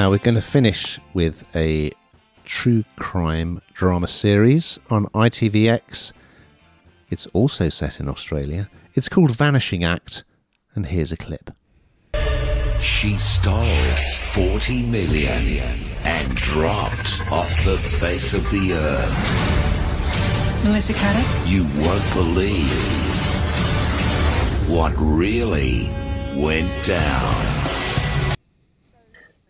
Now we're going to finish with a true crime drama series on ITVX. It's also set in Australia. It's called Vanishing Act, and here's a clip. She stole 40 million and dropped off the face of the earth. Melissa Caddick? You won't believe what really went down.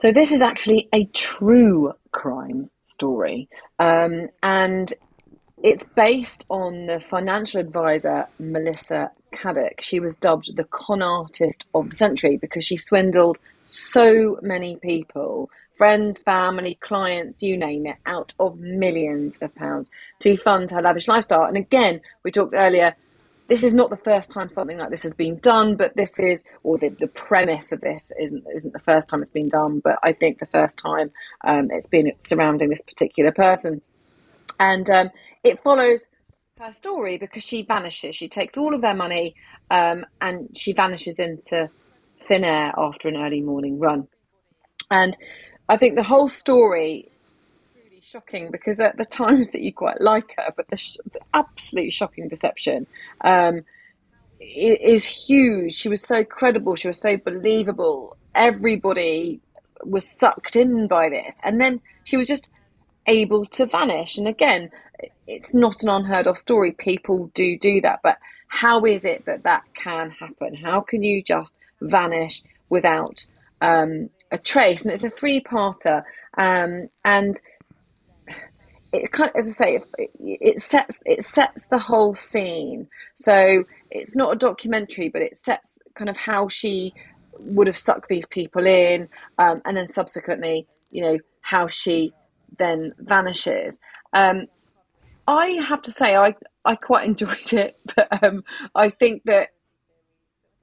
So this is actually a true crime story, um, and it's based on the financial advisor Melissa Caddick. She was dubbed the con artist of the century because she swindled so many people. Friends, family, clients, you name it, out of millions of pounds to fund her lavish lifestyle. And again, we talked earlier this is not the first time something like this has been done, but this is, or the, the premise of this isn't isn't the first time it's been done, but I think the first time um, it's been surrounding this particular person, and um, it follows her story because she vanishes. She takes all of their money um, and she vanishes into thin air after an early morning run, and I think the whole story shocking because at the times that you quite like her, but the, sh- the absolute shocking deception um, is huge. She was so credible, she was so believable. Everybody was sucked in by this, and then she was just able to vanish. And again, it's not an unheard of story. People do do that, but how is it that that can happen? How can you just vanish without um, a trace? And it's a three-parter, um, and it kind of, as I say, it, it sets it sets the whole scene. So it's not a documentary, but it sets kind of how she would have sucked these people in, um, and then subsequently, you know, how she then vanishes. Um, I have to say, I I quite enjoyed it, but um, I think that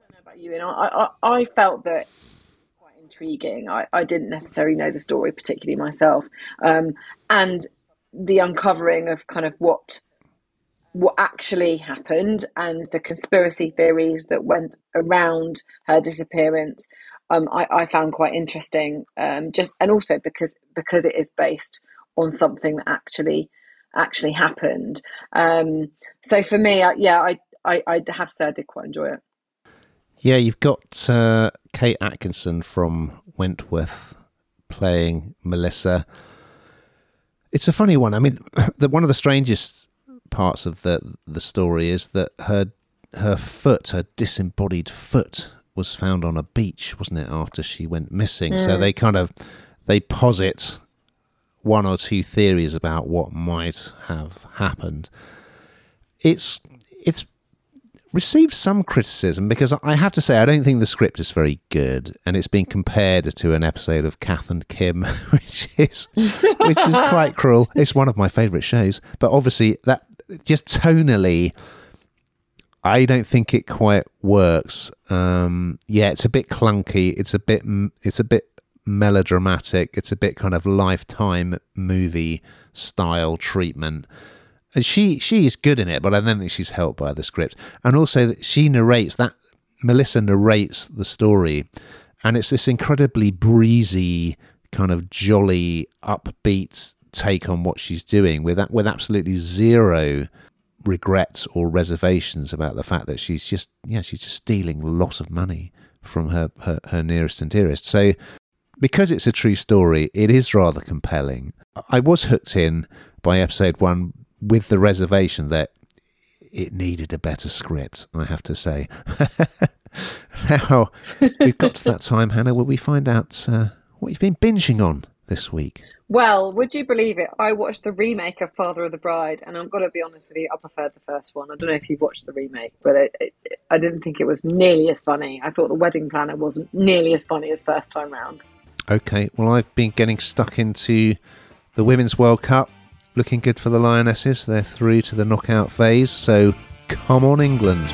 I don't know about you, and I, I I felt that quite intriguing. I, I didn't necessarily know the story particularly myself, um, and the uncovering of kind of what what actually happened and the conspiracy theories that went around her disappearance um, I, I, found quite interesting um, just and also because because it is based on something that actually actually happened. Um, so for me I, yeah I, I I have to say I did quite enjoy it. Yeah you've got uh, Kate Atkinson from Wentworth playing Melissa it's a funny one. I mean, the, one of the strangest parts of the the story is that her her foot, her disembodied foot, was found on a beach, wasn't it? After she went missing, mm. so they kind of they posit one or two theories about what might have happened. It's it's received some criticism because I have to say I don't think the script is very good, and it's been compared to an episode of Kath and Kim, which is which is quite cruel. It's one of my favourite shows, but obviously that just tonally. I don't think it quite works. Um, yeah, it's a bit clunky. It's a bit. It's a bit melodramatic. It's a bit kind of lifetime movie style treatment. And she she is good in it, but I don't think she's helped by the script. And also, she narrates that Melissa narrates the story, and it's this incredibly breezy, kind of jolly, upbeat take on what she's doing, with that with absolutely zero regrets or reservations about the fact that she's just yeah she's just stealing lots of money from her, her, her nearest and dearest. So because it's a true story, it is rather compelling. I was hooked in by episode one with the reservation that it needed a better script, I have to say. now, we've got to that time, Hannah, where we find out uh, what you've been binging on this week. Well, would you believe it? I watched the remake of Father of the Bride, and I'm going to be honest with you, I preferred the first one. I don't know if you've watched the remake, but it, it, I didn't think it was nearly as funny. I thought The Wedding Planner wasn't nearly as funny as first time round. Okay, well, I've been getting stuck into the Women's World Cup looking good for the Lionesses. They're through to the knockout phase, so come on, England.